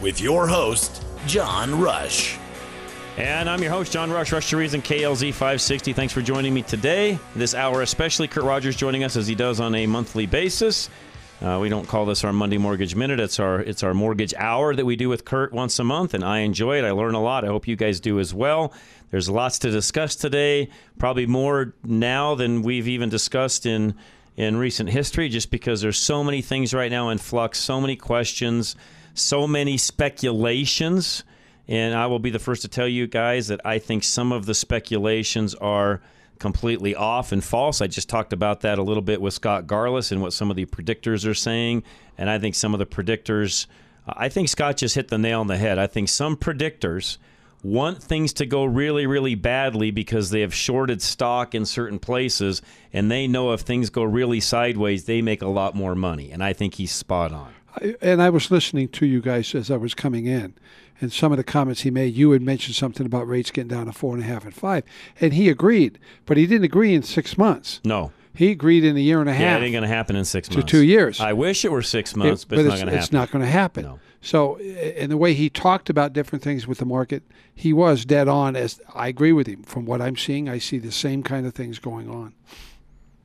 With your host, John Rush. And I'm your host, John Rush, Rush to Reason, KLZ 560. Thanks for joining me today. This hour, especially Kurt Rogers joining us as he does on a monthly basis. Uh, we don't call this our Monday Mortgage Minute. It's our it's our mortgage hour that we do with Kurt once a month, and I enjoy it. I learn a lot. I hope you guys do as well. There's lots to discuss today. Probably more now than we've even discussed in in recent history, just because there's so many things right now in flux, so many questions, so many speculations. And I will be the first to tell you guys that I think some of the speculations are completely off and false. I just talked about that a little bit with Scott Garlis and what some of the predictors are saying. And I think some of the predictors, I think Scott just hit the nail on the head. I think some predictors want things to go really, really badly because they have shorted stock in certain places and they know if things go really sideways, they make a lot more money. And I think he's spot on. And I was listening to you guys as I was coming in, and some of the comments he made. You had mentioned something about rates getting down to four and a half and five, and he agreed, but he didn't agree in six months. No. He agreed in a year and a half. Yeah, it ain't going to happen in six months. to two years. I wish it were six months, It- but, it's not going to happen. it's not going to happen. No. So, eh, and the way he talked about different things with the market, he was dead on. As I agree with him. From what I'm seeing, I see the same kind of things going on.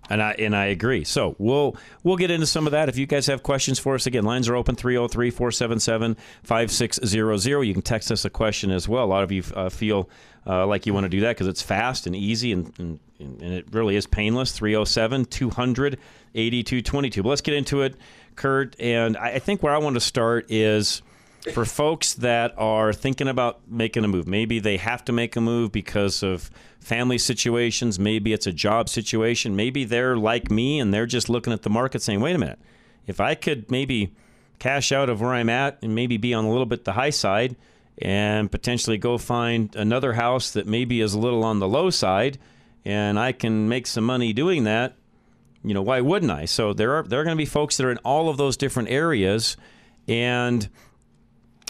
And I and I agree. So we'll we'll get into some of that. If you guys have questions for us, again, lines are open 303-477-5600. You can text us a question as well. A lot of you uh, feel uh, like you want to do that because it's fast and easy and, and and it really is painless. 307 200 8222. But let's get into it, Kurt. And I I think where I want to start is for folks that are thinking about making a move. Maybe they have to make a move because of family situations. Maybe it's a job situation. Maybe they're like me and they're just looking at the market saying, wait a minute, if I could maybe cash out of where I'm at and maybe be on a little bit the high side and potentially go find another house that maybe is a little on the low side and I can make some money doing that, you know, why wouldn't I? So there are there are going to be folks that are in all of those different areas and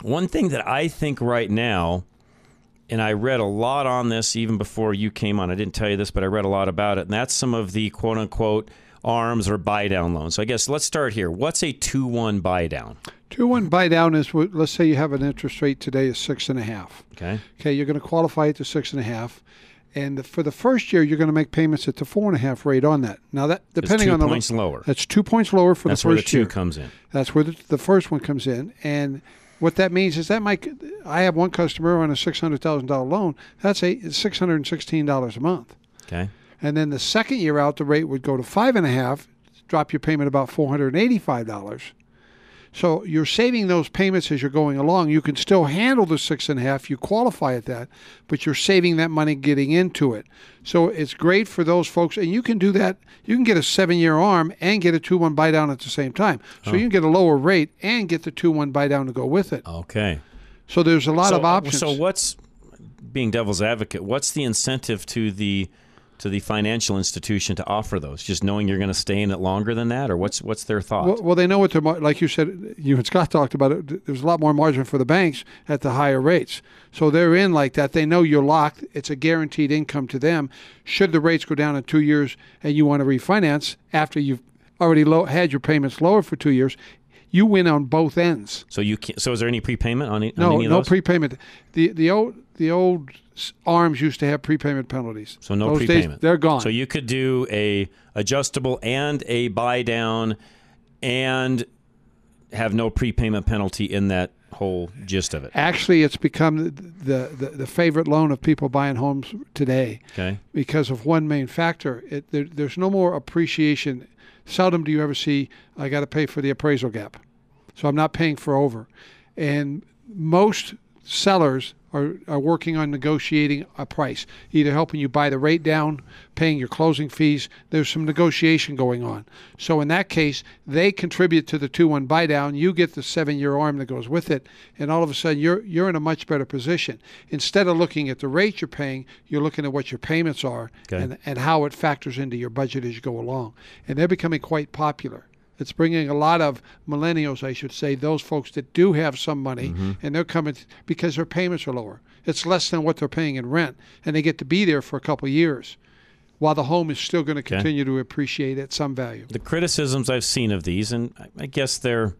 one thing that I think right now, and I read a lot on this even before you came on. I didn't tell you this, but I read a lot about it, and that's some of the quote unquote arms or buy down loans. So I guess let's start here. What's a two one buy down? Two one buy down is what. Let's say you have an interest rate today is six and a half. Okay. Okay, you're going to qualify it to six and a half, and for the first year you're going to make payments at the four and a half rate on that. Now that depending on the points lower. That's two points lower for the first year. That's where the two year. comes in. That's where the, the first one comes in, and what that means is that my I have one customer on a six hundred thousand dollar loan. That's a six hundred and sixteen dollars a month, Okay. and then the second year out, the rate would go to five and a half, drop your payment about four hundred and eighty five dollars. So you're saving those payments as you're going along. You can still handle the six and a half. You qualify at that, but you're saving that money getting into it. So it's great for those folks, and you can do that. You can get a seven-year arm and get a two-one buy down at the same time. So you can get a lower rate and get the two-one buy down to go with it. Okay. So there's a lot so, of uh, options. So what's being devil's advocate? What's the incentive to the to the financial institution to offer those? Just knowing you're going to stay in it longer than that, or what's what's their thought? Well, well, they know what mar- like you said. You and Scott talked about it. There's a lot more margin for the banks at the higher rates, so they're in like that. They know you're locked. It's a guaranteed income to them. Should the rates go down in two years and you want to refinance after you've already low, had your payments lower for two years, you win on both ends. so you can, so is there any prepayment on, any- on No, any of no those? prepayment. The the old the old arms used to have prepayment penalties. So no Those prepayment. Days, they're gone. So you could do a adjustable and a buy down, and have no prepayment penalty in that whole gist of it? Actually, it's become the, the, the, the favorite loan of people buying homes today Okay. because of one main factor. It, there, there's no more appreciation. Seldom do you ever see, I got to pay for the appraisal gap. So I'm not paying for over. And most sellers are, are working on negotiating a price, either helping you buy the rate down, paying your closing fees. There's some negotiation going on. So in that case, they contribute to the 2 1 buy down. You get the seven year arm that goes with it. And all of a sudden, you're, you're in a much better position. Instead of looking at the rate you're paying, you're looking at what your payments are Okay. and, and how it factors into your budget as you go along. And they're becoming quite popular. It's bringing a lot of millennials, I should say, those folks that do have some money, Mm-hmm. and they're coming because their payments are lower. It's less than what they're paying in rent, and they get to be there for a couple of years, while the home is still going to continue to appreciate at some value. The criticisms I've seen of these, and I- I guess they're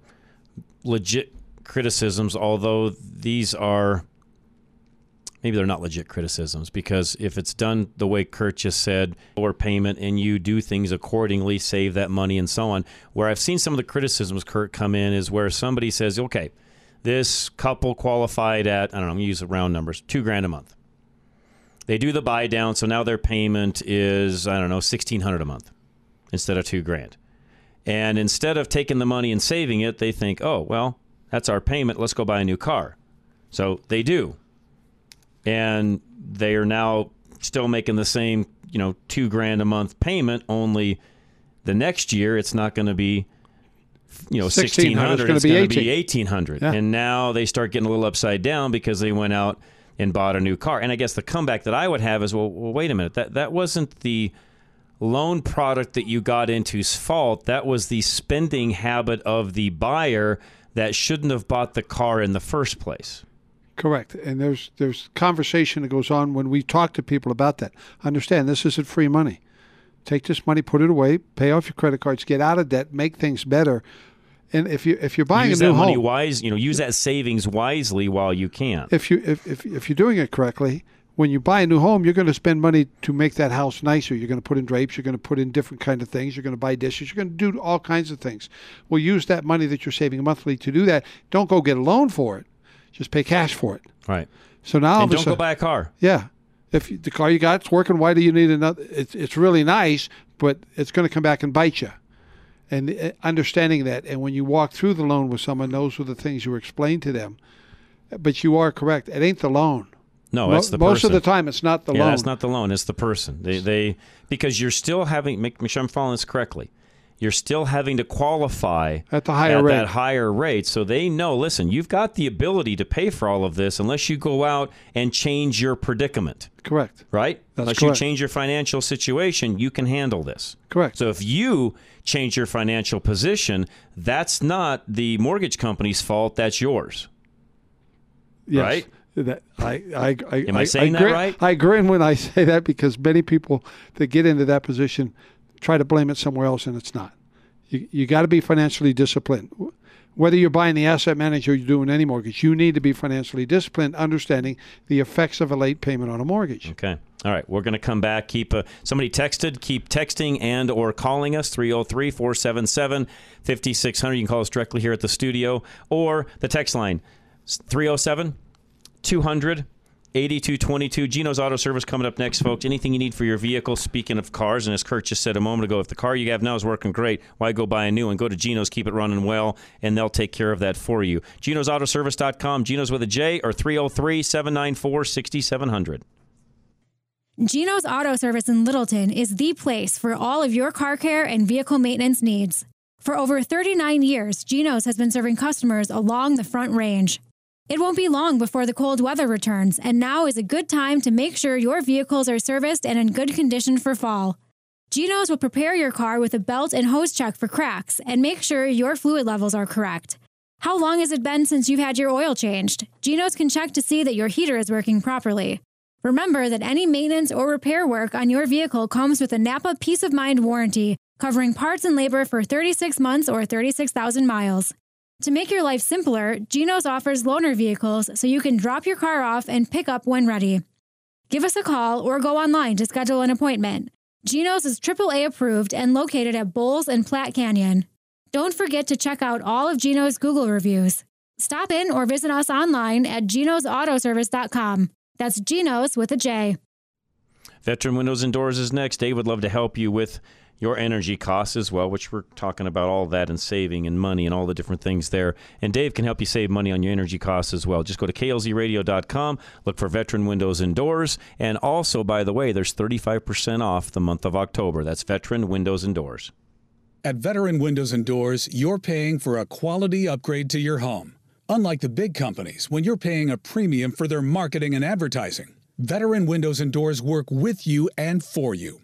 legit criticisms, although these are maybe they're not legit criticisms because if it's done the way Kurt just said, lower payment, and you do things accordingly, save that money and so on. Where I've seen some of the criticisms, Kurt, come in is where somebody says, okay, this couple qualified at, I don't know, I'm use round numbers, two grand a month. They do the buy down, so now their payment is, I don't know, 1600 a month instead of two grand. And instead of taking the money and saving it, they think, oh, well, that's our payment. Let's go buy a new car. So they do. And they are now still making the same, you know, two grand a month payment, only the next year it's not going to be, you know, 1600, 1600 it's be to be 18. 1800 Yeah. And now they start getting a little upside down because they went out and bought a new car. And I guess the comeback that I would have is, well, well wait a minute. That, that wasn't the loan product that you got into's fault. That was the spending habit of the buyer that shouldn't have bought the car in the first place. Correct. And there's there's conversation that goes on when we talk to people about that. Understand this isn't free money. Take this money, put it away, pay off your credit cards, get out of debt, make things better. And if you if you're buying use a new that money home, wise, you know, use that savings wisely while you can. if you if, if if you're doing it correctly, when you buy a new home, you're going to spend money to make that house nicer. You're going to put in drapes. You're going to put in different kind of things. You're going to buy dishes. You're going to do all kinds of things. Well, use that money that you're saving monthly to do that. Don't go get a loan for it. Just pay cash for it. Right. So now, and don't go buy a car. Yeah. If the car you got's working, why do you need another? It's, it's really nice, but it's going to come back and bite you. And uh, understanding that, and when you walk through the loan with someone, those were the things you were explained to them. But you are correct. It ain't the loan. No, that's the most person. of the time, it's not the loan. yeah, loan. that's not the loan. It's the person. They, they because you're still having. Make, make sure I'm following this correctly. You're still having to qualify At the higher at rate. that higher rate. So they know. Listen, you've got the ability to pay for all of this unless you go out and change your predicament. correct. Right? That's unless correct. you change your financial situation, you can handle this. Correct. So if you change your financial position, that's not the mortgage company's fault. That's yours. Yes. right? That I, I, I, Am I saying that grin, right? I grin when I say that because many people that get into that position try to blame it somewhere else, and it's not. You, you got to be financially disciplined. Whether you're buying the asset manager you're doing any mortgage, you need to be financially disciplined, understanding the effects of a late payment on a mortgage. Okay. All right. We're going to come back. Keep uh, somebody texted. Keep texting and or calling us 303-477-5600. You can call us directly here at the studio or the text line 307 200 8222. Gino's Auto Service coming up next, folks. Anything you need for your vehicle. Speaking of cars, and as Kurt just said a moment ago, if the car you have now is working great, why go buy a new one? Go to Gino's, keep it running well, and they'll take care of that for you. Gino'sAutoservice.com, Gino's with a J, or 303 794 6700. Gino's Auto Service in Littleton is the place for all of your car care and vehicle maintenance needs. For over 39 years, Gino's has been serving customers along the Front Range. It won't be long before the cold weather returns, and now is a good time to make sure your vehicles are serviced and in good condition for fall. Geno's will prepare your car with a belt and hose check for cracks and make sure your fluid levels are correct. How long has it been since you've had your oil changed? Geno's can check to see that your heater is working properly. Remember that any maintenance or repair work on your vehicle comes with a Napa Peace of Mind warranty, covering parts and labor for 36 months or 36,000 miles. To make your life simpler, Geno's offers loaner vehicles so you can drop your car off and pick up when ready. Give us a call or go online to schedule an appointment. Geno's is AAA approved and located at Bowles and Platte Canyon. Don't forget to check out all of Geno's Google reviews. Stop in or visit us online at genosautoservice.com. That's Genos with a J. Veteran Windows and Doors is next. Dave would love to help you with your energy costs as well, which we're talking about all that and saving and money and all the different things there. And Dave can help you save money on your energy costs as well. Just go to klzradio.com, look for Veteran Windows and Doors, and also, by the way, there's 35% off the month of October. That's Veteran Windows and Doors. At Veteran Windows and Doors, you're paying for a quality upgrade to your home. Unlike the big companies, when you're paying a premium for their marketing and advertising, Veteran Windows and Doors work with you and for you.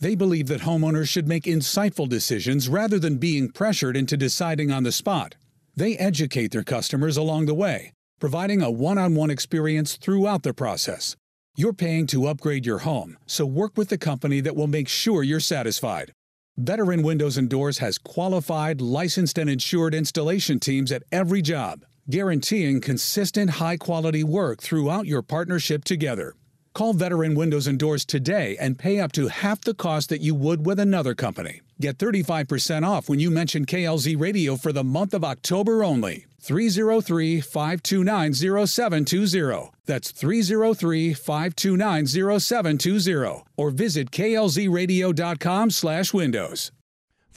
They believe that homeowners should make insightful decisions rather than being pressured into deciding on the spot. They educate their customers along the way, providing a one on one experience throughout the process. You're paying to upgrade your home, so work with the company that will make sure you're satisfied. Veteran Windows and Doors has qualified, licensed, and insured installation teams at every job, guaranteeing consistent, high quality work throughout your partnership together. Call Veteran Windows and Doors today and pay up to half the cost that you would with another company. Get 35% off when you mention KLZ Radio for the month of October only. 303 529 0720. That's 303 529 0720. Or visit klzradio.com slash windows.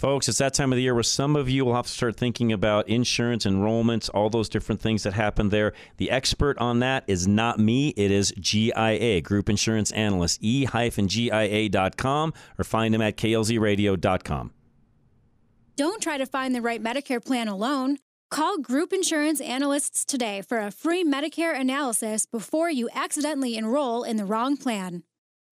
Folks, it's that time of the year where some of you will have to start thinking about insurance, enrollments, all those different things that happen there. The expert on that is not me, it is GIA, Group Insurance Analyst, e-gia.com, or find him at klzradio.com. Don't try to find the right Medicare plan alone. Call Group Insurance Analysts today for a free Medicare analysis before you accidentally enroll in the wrong plan.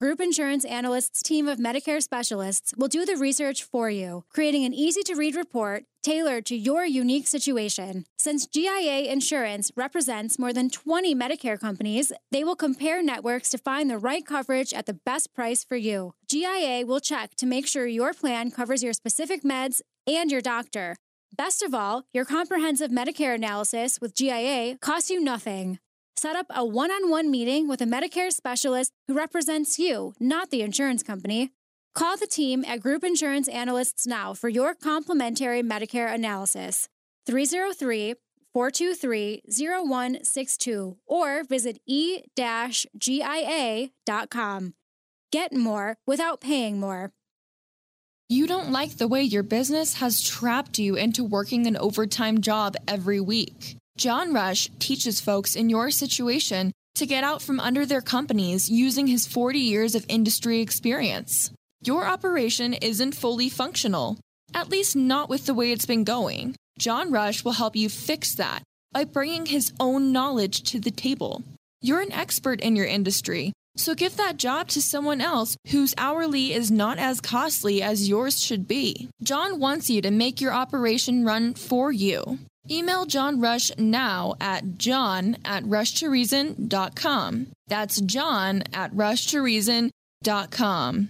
Group Insurance Analysts' team of Medicare specialists will do the research for you, creating an easy to read report tailored to your unique situation. Since GIA Insurance represents more than 20 Medicare companies, they will compare networks to find the right coverage at the best price for you. GIA will check to make sure your plan covers your specific meds and your doctor. Best of all, your comprehensive Medicare analysis with GIA costs you nothing. Set up a one on one meeting with a Medicare specialist who represents you, not the insurance company. Call the team at Group Insurance Analysts now for your complimentary Medicare analysis. 303 423 0162 or visit e GIA.com. Get more without paying more. You don't like the way your business has trapped you into working an overtime job every week. John Rush teaches folks in your situation to get out from under their companies using his 40 years of industry experience. Your operation isn't fully functional, at least not with the way it's been going. John Rush will help you fix that by bringing his own knowledge to the table. You're an expert in your industry, so give that job to someone else whose hourly is not as costly as yours should be. John wants you to make your operation run for you. Email John Rush now at john at rushtoreason.com. That's john at rushtoreason.com.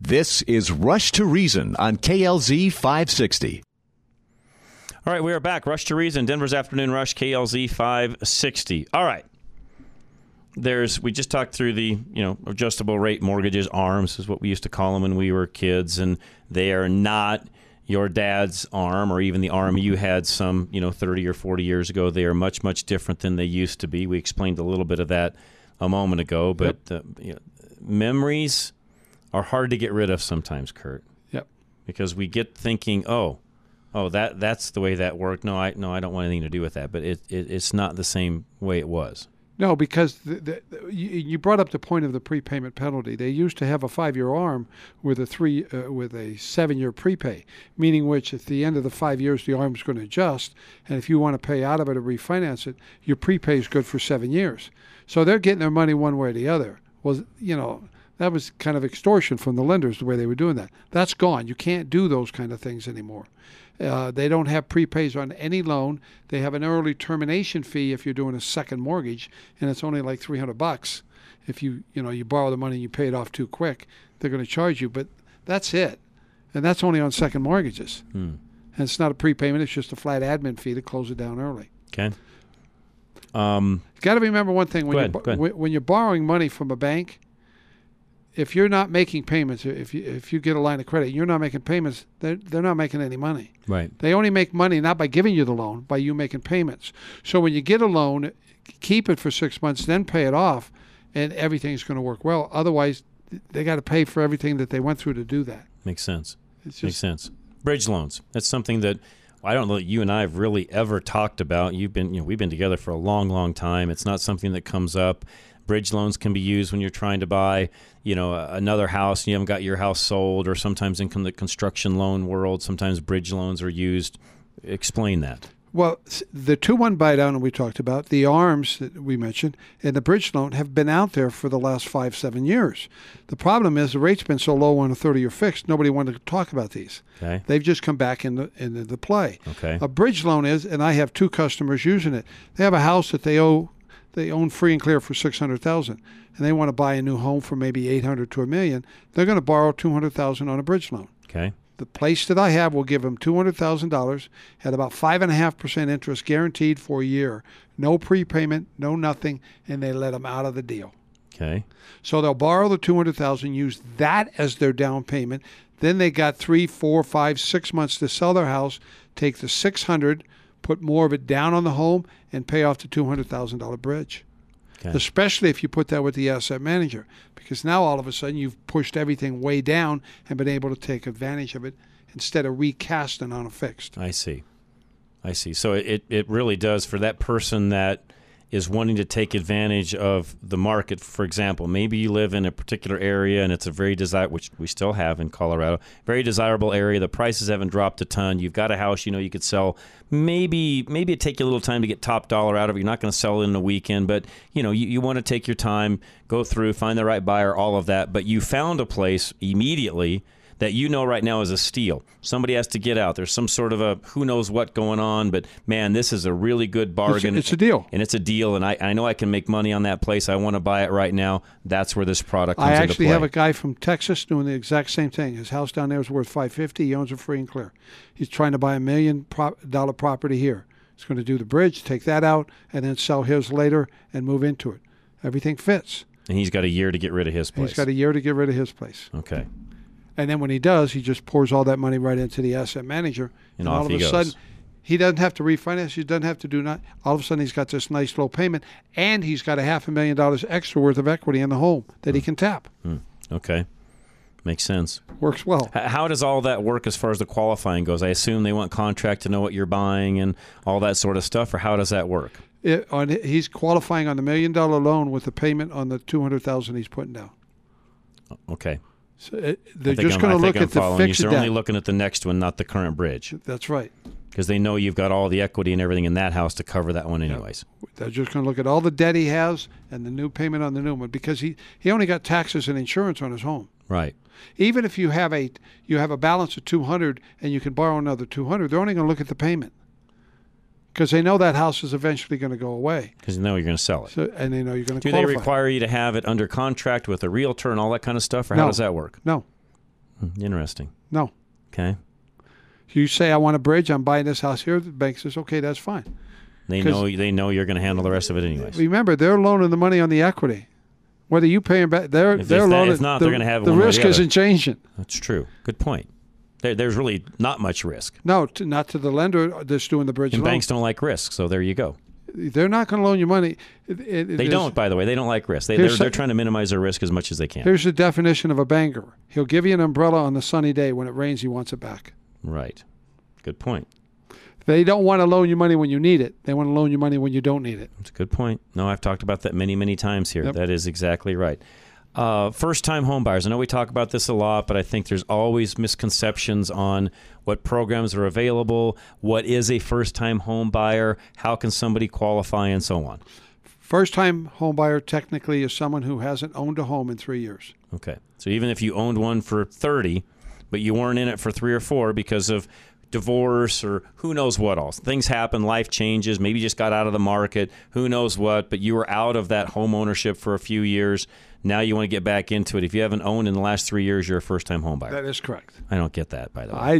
This is Rush to Reason on KLZ 560. All right, we are back. Rush to Reason, Denver's Afternoon Rush, KLZ 560. All right. There's we just talked through the, you know, adjustable rate mortgages, ARMs is what we used to call them when we were kids and they are not your dad's arm or even the arm you had some, you know, 30 or 40 years ago. They are much, much different than they used to be. We explained a little bit of that a moment ago, but yep. uh, you know, memories are hard to get rid of sometimes, Kurt. Yep. Because we get thinking, oh, oh, that that's the way that worked. No, I no, I don't want anything to do with that. But it, it it's not the same way it was. No, because the, the, you, brought up the point of the prepayment penalty. They used to have a five-year arm with a three uh, with a seven-year prepay, meaning which at the end of the five years the arm is going to adjust, and if you want to pay out of it or refinance it, your prepay is good for seven years. So they're getting their money one way or the other. Well, you know that was kind of extortion from the lenders the way they were doing that. That's gone. You can't do those kind of things anymore. Uh, they don't have prepays on any loan. They have an early termination fee if you're doing a second mortgage, and it's only like 300 bucks. If you you know you borrow the money and you pay it off too quick, they're going to charge you. But that's it, and that's only on second mortgages. Hmm. And it's not a prepayment; it's just a flat admin fee to close it down early. Okay. Um, got to remember one thing when ahead, you're when you're borrowing money from a bank if you're not making payments, if you if you get a line of credit, you're not making payments. They're they're not making any money. Right. They only make money not by giving you the loan, by you making payments. So when you get a loan, keep it for six months, then pay it off, and everything's going to work well. Otherwise, they got to pay for everything that they went through to do that. Makes sense. It's Makes sense. Bridge loans. That's something that I don't know that you and I have really ever talked about. You've been, you know, we've been together for a long, long time. It's not something that comes up. Bridge loans can be used when you're trying to buy, you know, another house and you haven't got your house sold, or sometimes in the construction loan world, sometimes bridge loans are used. Explain that. Well, the two one buy down we talked about, the arms that we mentioned, and the bridge loan have been out there for the last five, seven years. The problem is the rate's been so low on a 30 year fixed, nobody wanted to talk about these. Okay. They've just come back into, into the play. Okay. A bridge loan is, and I have two customers using it. They have a house that they owe, they own free and clear for 600000 and they want to buy a new home for maybe 800 to a million. They're going to borrow 200000 on a bridge loan. Okay. The place that I have will give them two hundred thousand dollars at about five and a half percent interest guaranteed for a year. No prepayment, no nothing, and they let them out of the deal. Okay. So they'll borrow the two hundred thousand, use that as their down payment. Then they got three, four, five, six months to sell their house. Take the six hundred, put more of it down on the home, and pay off the two hundred thousand dollar bridge. Okay. Especially if you put that with the asset manager, because now all of a sudden you've pushed everything way down and been able to take advantage of it instead of recasting on a fixed. I see. I see. So it, it really does for that person that is wanting to take advantage of the market. For example, maybe you live in a particular area and it's a very desire, which we still have in Colorado, very desirable area. The prices haven't dropped a ton. You've got a house you know you could sell. Maybe maybe it take you a little time to get top dollar out of it. You're not going to sell it in a weekend, but you know you, you want to take your time, go through, find the right buyer, all of that. But you found a place immediately that you know right now is a steal. Somebody has to get out. There's some sort of a who knows what going on, but man, this is a really good bargain. it's a deal. And it's a deal, and I, I know I can make money on that place. I want to buy it right now. That's where this product comes I actually have a guy from Texas doing the exact same thing. His house down there is worth five fifty. He owns it free and clear. He's trying to buy a million dollar property here. He's going to do the bridge, take that out, and then sell his later and move into it. Everything fits. and he's got a year to get rid of his place. He's got a year to get rid of his place. okay. And then when he does, he just pours all that money right into the asset manager. And all off of he a goes. sudden, he doesn't have to refinance. He doesn't have to do not. All of a sudden, he's got this nice low payment, and he's got a half a million dollars extra worth of equity in the home that he can tap. Hmm. Okay. Makes sense. Works well. How does all that work as far as the qualifying goes? I assume they want contract to know what you're buying and all that sort of stuff, or how does that work? It, on he's qualifying on the million dollar loan with the payment on the two hundred thousand he's putting down. Okay. So it, I they're just going to look at the following you. fixed So they're only looking at the next one, not the current bridge, That's right. because they know you've got all the equity and everything in that house to cover that one, anyways. They're just going to look at all the debt he has and the new payment on the new one because he, he only got taxes and insurance on his home. Right. Even if you have a you have a balance of two hundred and you can borrow another two hundred, they're only going to look at the payment because they know that house is eventually going to go away. Because they know you're going to sell it. So and they know you're going to Do they require you to have it under contract with a realtor and all that kind of stuff, or how does that work? No, Hmm, Interesting. no. Okay. You say I want a bridge. I'm buying this house here. The bank says okay, that's fine. They know they know you're going to handle the rest of it anyways. Remember, they're loaning the money on the equity. Whether you pay them back, they're If they're loaning. if not, the, they're gonna have the one way or risk isn't changing. That's true. Good point. There, there's really not much risk. No, to, not to the lender uh, that's doing the bridge And loan. banks don't like risk, so there you go. They're not going to loan you money. It- it- They don't, by the way. They don't like risk. They, Here's they're, they're trying to minimize their risk as much as they can. Here's the definition of a banker. He'll give you an umbrella on the sunny day. When it rains, he wants it back. Right. Good point. They don't want to loan you money when you need it. They want to loan you money when you don't need it. That's a good point. No, I've talked about that many, many times here. Yep. That is exactly right. Uh, first time home buyers. I know we talk about this a lot, but I think there's always misconceptions on what programs are available, what is a first time home buyer, how can somebody qualify, and so on. First time home buyer technically is someone who hasn't owned a home in three years. Okay. So even if you owned one for 30, but you weren't in it for three or four because of divorce or who knows what else. Things happen, life changes, maybe you just got out of the market, who knows what, but you were out of that home ownership for a few years. Now you want to get back into it. If you haven't owned in the last three years, you're a first time home buyer. That is correct. I don't get that, by the way. I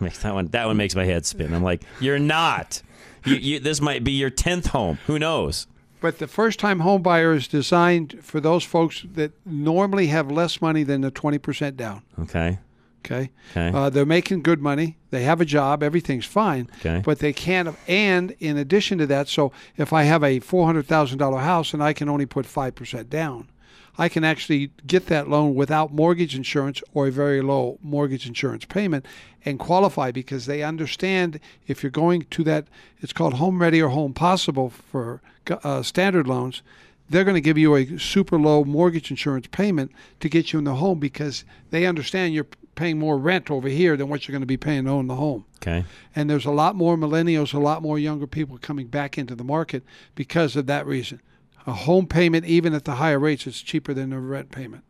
Makes that one that one makes my head spin. I'm like, you're not. You, you, this might be your tenth home. Who knows? But the first time home buyer is designed for those folks that normally have less money than the 20% down. Okay. Okay. Okay. Uh, they're making good money. They have a job. Everything's fine. Okay. But they can't. And in addition to that, so if I have a four hundred thousand dollar house and I can only put five percent down, I can actually get that loan without mortgage insurance or a very low mortgage insurance payment and qualify because they understand if you're going to that, it's called home ready or home possible for uh, standard loans. They're going to give you a super low mortgage insurance payment to get you in the home because they understand you're paying more rent over here than what you're going to be paying to own the home. Okay. And there's a lot more millennials, a lot more younger people coming back into the market because of that reason. A home payment, even at the higher rates, is cheaper than a rent payment.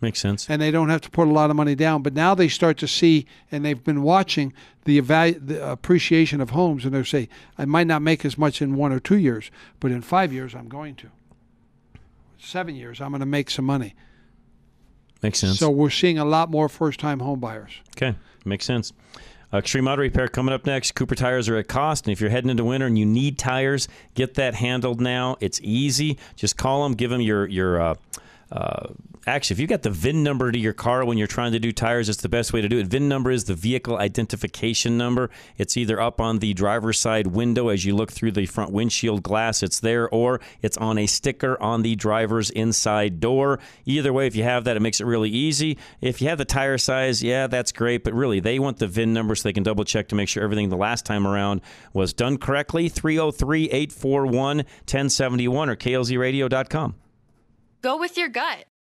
Makes sense. And they don't have to put a lot of money down. But now they start to see, and they've been watching the, evalu- the appreciation of homes, and they say, I might not make as much in one or two years, but in five years, I'm going to. Seven years, I'm going to make some money. Makes sense. So we're seeing a lot more first-time home buyers. Okay, makes sense. Uh, Extreme Auto Repair coming up next. Cooper tires are at cost, and if you're heading into winter and you need tires, get that handled now. It's easy. Just call them, give them your your. Uh, uh, actually, if you've got the VIN number to your car when you're trying to do tires, it's the best way to do it. VIN number is the vehicle identification number. It's either up on the driver's side window as you look through the front windshield glass, it's there, or it's on a sticker on the driver's inside door. Either way, if you have that, it makes it really easy. If you have the tire size, yeah, that's great, but really, they want the VIN number so they can double check to make sure everything the last time around was done correctly. 303 841 1071 or klzradio.com. Go with your gut.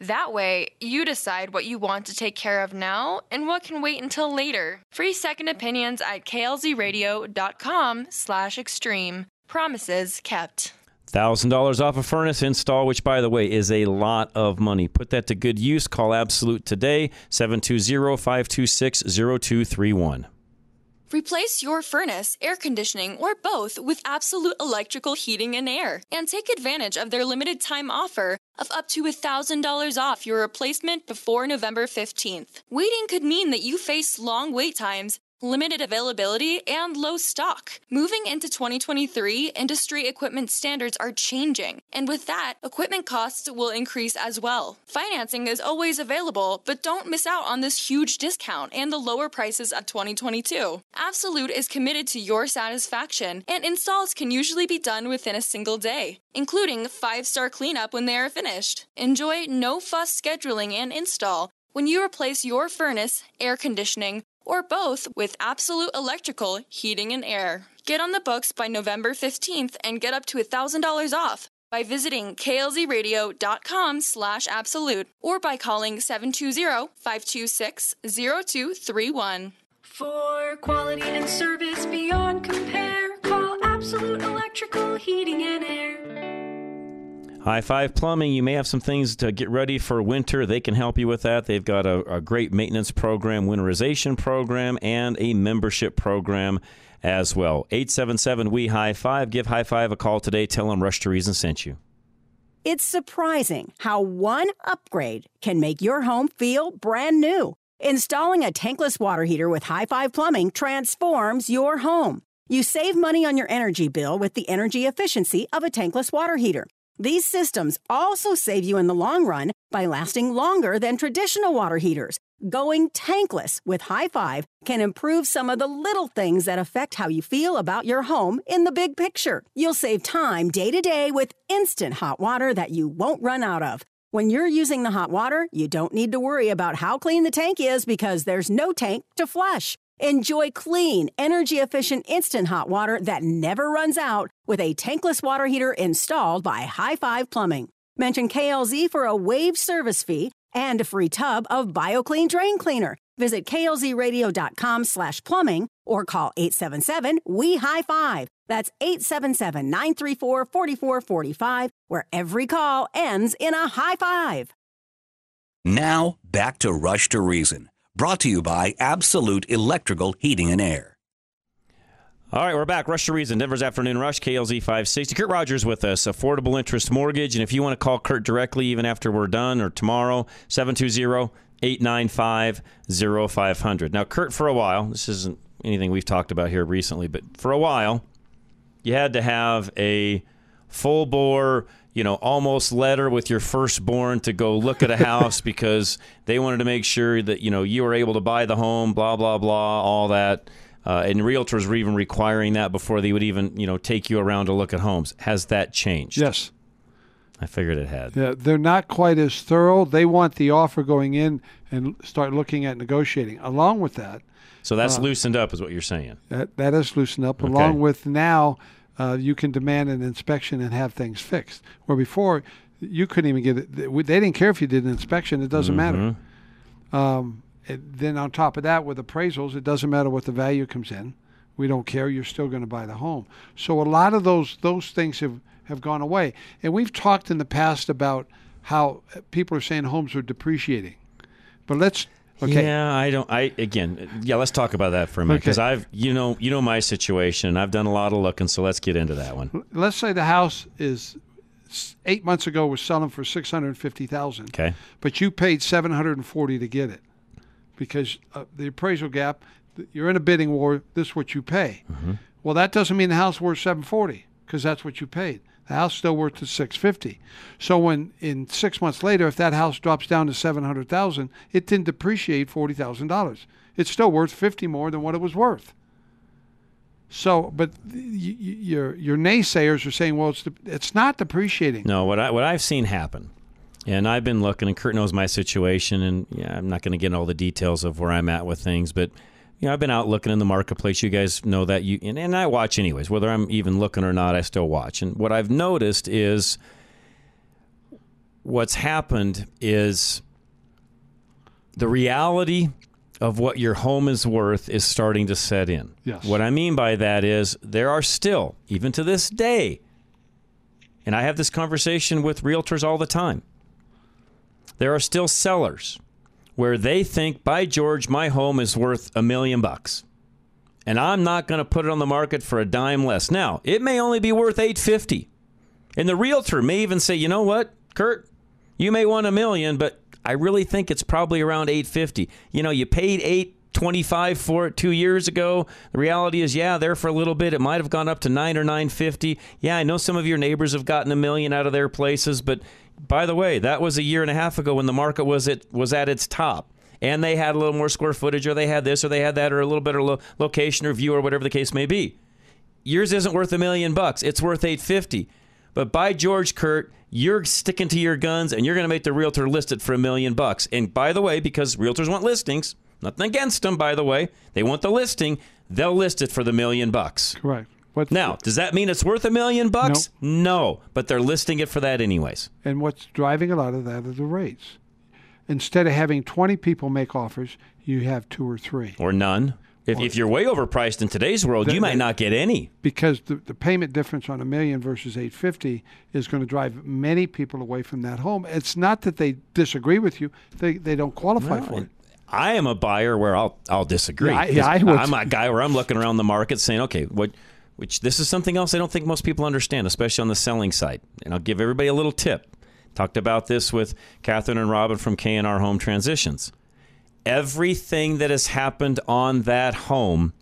That way, you decide what you want to take care of now and what can wait until later. Free second opinions at klzradio.com slash extreme. Promises kept. $1,000 off a furnace install, which, by the way, is a lot of money. Put that to good use. Call Absolute today, 720 526 0231. Replace your furnace, air conditioning, or both with Absolute Electrical Heating and Air and take advantage of their limited time offer of up to $1,000 off your replacement before November 15th. Waiting could mean that you face long wait times limited availability, and low stock. Moving into 2023, industry equipment standards are changing, and with that, equipment costs will increase as well. Financing is always available, but don't miss out on this huge discount and the lower prices of 2022. Absolute is committed to your satisfaction, and installs can usually be done within a single day, including five star cleanup when they are finished. Enjoy no fuss scheduling and install when you replace your furnace, air conditioning, or both with Absolute Electrical Heating and Air. Get on the books by November 15th and get up to $1,000 off by visiting klzradio.com slash absolute or by calling 720-526-0231. For quality and service beyond compare, call Absolute Electrical Heating and Air. High Five Plumbing, you may have some things to get ready for winter. They can help you with that. They've got a, a great maintenance program, winterization program, and a membership program as well. 877 We High Five. Give High Five a call today. Tell them Rush to Reason sent you. It's surprising how one upgrade can make your home feel brand new. Installing a tankless water heater with High Five Plumbing transforms your home. You save money on your energy bill with the energy efficiency of a tankless water heater. These systems also save you in the long run by lasting longer than traditional water heaters. Going tankless with High Five can improve some of the little things that affect how you feel about your home in the big picture. You'll save time day to day with instant hot water that you won't run out of. When you're using the hot water, you don't need to worry about how clean the tank is because there's no tank to flush. Enjoy clean, energy efficient instant hot water that never runs out with a tankless water heater installed by High Five Plumbing. Mention KLZ for a waived service fee and a free tub of BioClean Drain Cleaner. Visit klzradio.com slash plumbing or call 877 we high five. That's 877 934 4445, where every call ends in a high five. Now, back to Rush to Reason, brought to you by Absolute Electrical Heating and Air. All right, we're back. Rush to Reason, Denver's Afternoon Rush, KLZ 560. Kurt Rogers with us, Affordable Interest Mortgage. And if you want to call Kurt directly, even after we're done or tomorrow, 720 895 0500. Now, Kurt, for a while, this isn't anything we've talked about here recently, but for a while, you had to have a full bore, you know, almost letter with your firstborn to go look at a house because they wanted to make sure that, you know, you were able to buy the home, blah, blah, blah, all that. Uh, and realtors were even requiring that before they would even, you know, take you around to look at homes. Has that changed? Yes. I figured it had. Yeah, they're not quite as thorough. They want the offer going in and start looking at negotiating. Along with that, So that's Uh, loosened up, is what you're saying. that that is loosened up. Okay. Along with now, uh, you can demand an inspection and have things fixed. Where before, you couldn't even get it. They didn't care if you did an inspection. It doesn't matter. Mm-hmm. Um, it, then on top of that, with appraisals, it doesn't matter what the value comes in. We don't care. You're still going to buy the home. So a lot of those those things have have gone away. And we've talked in the past about how people are saying homes are depreciating. But let's okay. Yeah, I don't. I again, yeah. Let's talk about that for a minute Okay. because I've, you know, you know my situation. I've done a lot of looking, so let's get into that one. let's say the house is eight months ago was selling for six hundred fifty thousand. Okay. But you paid seven hundred and forty to get it because uh, the appraisal gap. You're in a bidding war. This is what you pay. Well, that doesn't mean the house worth seven forty because that's what you paid. The house still worth the six fifty. So when in six months later, if that house drops down to seven hundred thousand, it didn't depreciate forty thousand dollars. It's still worth fifty more than what it was worth. So, but your your naysayers are saying, well, it's de- it's not depreciating. No, what I what I've seen happen, and I've been looking, and Kurt knows my situation, and yeah, I'm not going to get into all the details of where I'm at with things, but you know, I've been out looking in the marketplace. You guys know that you and, and I watch anyways, whether I'm even looking or not, I still watch. And what I've noticed is what's happened is the reality of what your home is worth is starting to set in. Yes. What I mean by that is there are still, even to this day, and I have this conversation with realtors all the time. There are still sellers where they think, by George, my home is worth a million bucks. And I'm not going to put it on the market for a dime less. Now, it may only be worth 850. And the realtor may even say, you know what, Kurt, you may want a million, but I really think it's probably around 850. You know, you paid 825 for it 2 years ago. The reality is, yeah, there for a little bit it might have gone up to 9 or 950. Yeah, I know some of your neighbors have gotten a million out of their places, but by the way, that was a year and a half ago when the market was at was at its top. And they had a little more square footage, or they had this, or they had that, or a little better lo- location or view, or whatever the case may be. Yours isn't worth a million bucks; it's worth eight fifty. But by George, Kurt, you're sticking to your guns, and you're going to make the realtor list it for a million bucks. And by the way, because realtors want listings, nothing against them, by the way, they want the listing. They'll list it for the million bucks. Correct. Now, does that mean it's worth a million bucks? No, but they're listing it for that anyways. And what's driving a lot of that are the rates. Instead of having 20 people make offers, you have two or three. Or none. If, if you're way overpriced in today's world, The- you might the- not get any. Because the, the payment difference on a million versus 850 is going to drive many people away from that home. It's not that they disagree with you, they, they don't qualify No, for it. I am a buyer where I'll I'll disagree. Yeah, I- yeah, I. I'm a guy where I'm looking around the market saying, okay, what which this is something else I don't think most people understand, especially on the selling side. And I'll give everybody a little tip. Talked about this with Catherine and Robin from K&R Home Transitions. Everything that has happened on that home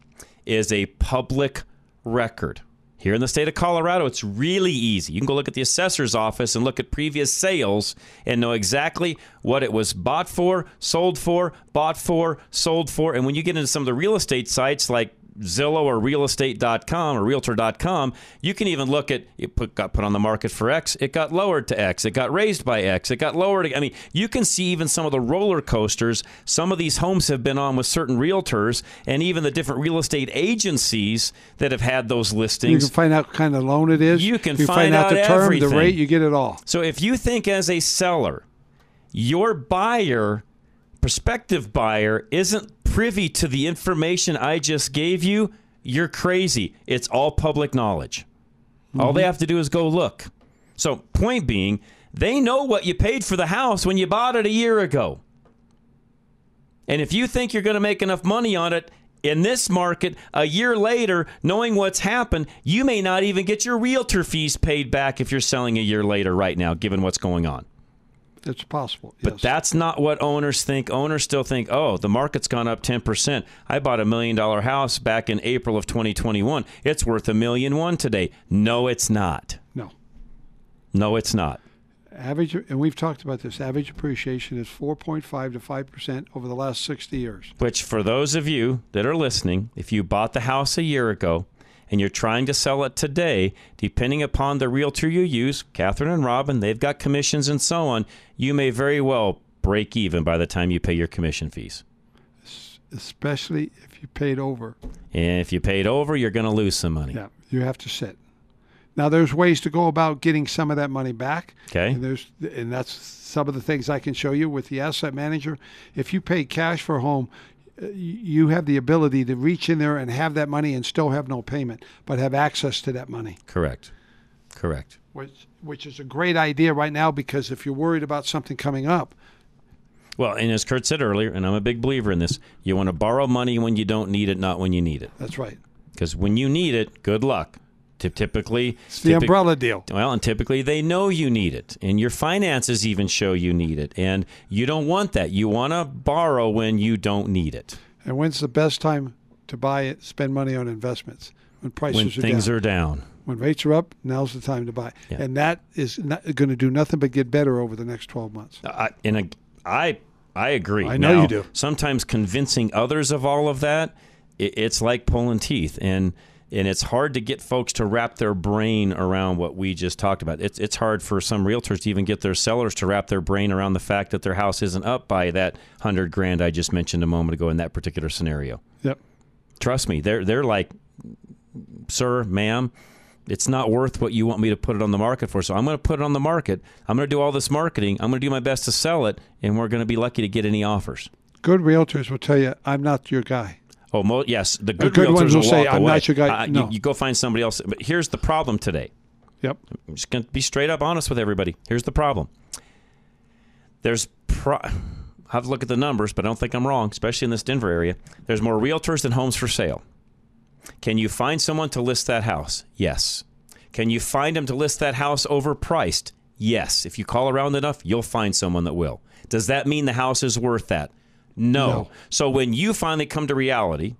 is a public record. Here in the state of Colorado, it's really easy. You can go look at the assessor's office and look at previous sales and know exactly what it was bought for, sold for, bought for, sold for. And when you get into some of the real estate sites like Zillow or realestate.com or realtor.com, you can even look at it put, got put on the market for X, it got lowered to X, it got raised by X, it got lowered. I mean, you can see even some of the roller coasters some of these homes have been on with certain realtors and even the different real estate agencies that have had those listings. You can find out what kind of loan it is. You can you find out out the term, everything. the rate. You get it all. So if you think as a seller, your buyer, prospective buyer, isn't privy to the information I just gave you, you're crazy. It's all public knowledge. All they mm-hmm. have to do is go look. So, point being, they know what you paid for the house when you bought it a year ago. And if you think you're going to make enough money on it in this market a year later, knowing what's happened, you may not even get your realtor fees paid back if you're selling a year later right now, given what's going on. It's possible. But that's not what owners think. Owners still think, oh, the market's gone up 10%. I bought a million dollar house back in April of 2021. It's worth a million one today. No, it's not. No. No, it's not. Average, and we've talked about this. Average appreciation is 4.5 to 5 percent over the last 60 years. Which, for those of you that are listening, if you bought the house a year ago and you're trying to sell it today, depending upon the realtor you use, Catherine and Robin, they've got commissions and so on, you may very well break even by the time you pay your commission fees. especially if you paid over. And if you paid over, you're going to lose some money. Yeah, you have to sit. Now, there's ways to go about getting some of that money back. Okay. And there's and that's some of the things I can show you with the asset manager. If you pay cash for a home, Uh, you have the ability to reach in there and have that money and still have no payment, but have access to that money. Correct. Correct. Which which is a great idea right now because if you're worried about something coming up, Well, and as Kurt said earlier, and I'm a big believer in this, you want to borrow money when you don't need it, not when you need it. that's right. Because when you need it, good luck. Ty- Typically, It's the umbrella deal. Well, and typically they know you need it, and your finances even show you need it, and you don't want that. You want to borrow when you don't need it. And when's the best time to buy it, spend money on investments? When prices when are things down. are down. When rates are up, now's the time to buy. Yeah. And that is going to do nothing but get better over the next 12 months. Uh, I, and I, I, I agree. I know Now, you do. Sometimes convincing others of all of that, it, it's like pulling teeth, and and it's hard to get folks to wrap their brain around what we just talked about. It's it's hard for some realtors to even get their sellers to wrap their brain around the fact that their house isn't up by that hundred grand I just mentioned a moment ago in that particular scenario. Yep. Trust me, they're they're like, sir, ma'am, it's not worth what you want me to put it on the market for. So I'm going to put it on the market. I'm going to do all this marketing. I'm going to do my best to sell it, and we're going to be lucky to get any offers. Good realtors will tell you, I'm not your guy. Oh, mo- yes, the good, good realtors ones will will say, "I'm away. not your guy." Uh, you- No. you, go find somebody else. But here's the problem today. Yep. I'm just going to be straight up honest with everybody. Here's the problem. There's pro- I have to look at the numbers, but I don't think I'm wrong, especially in this Denver area. There's more realtors than homes for sale. Can you find someone to list that house? Yes. Can you find them to list that house overpriced? Yes. If you call around enough, you'll find someone that will. Does that mean the house is worth that? No. No. So when you finally come to reality,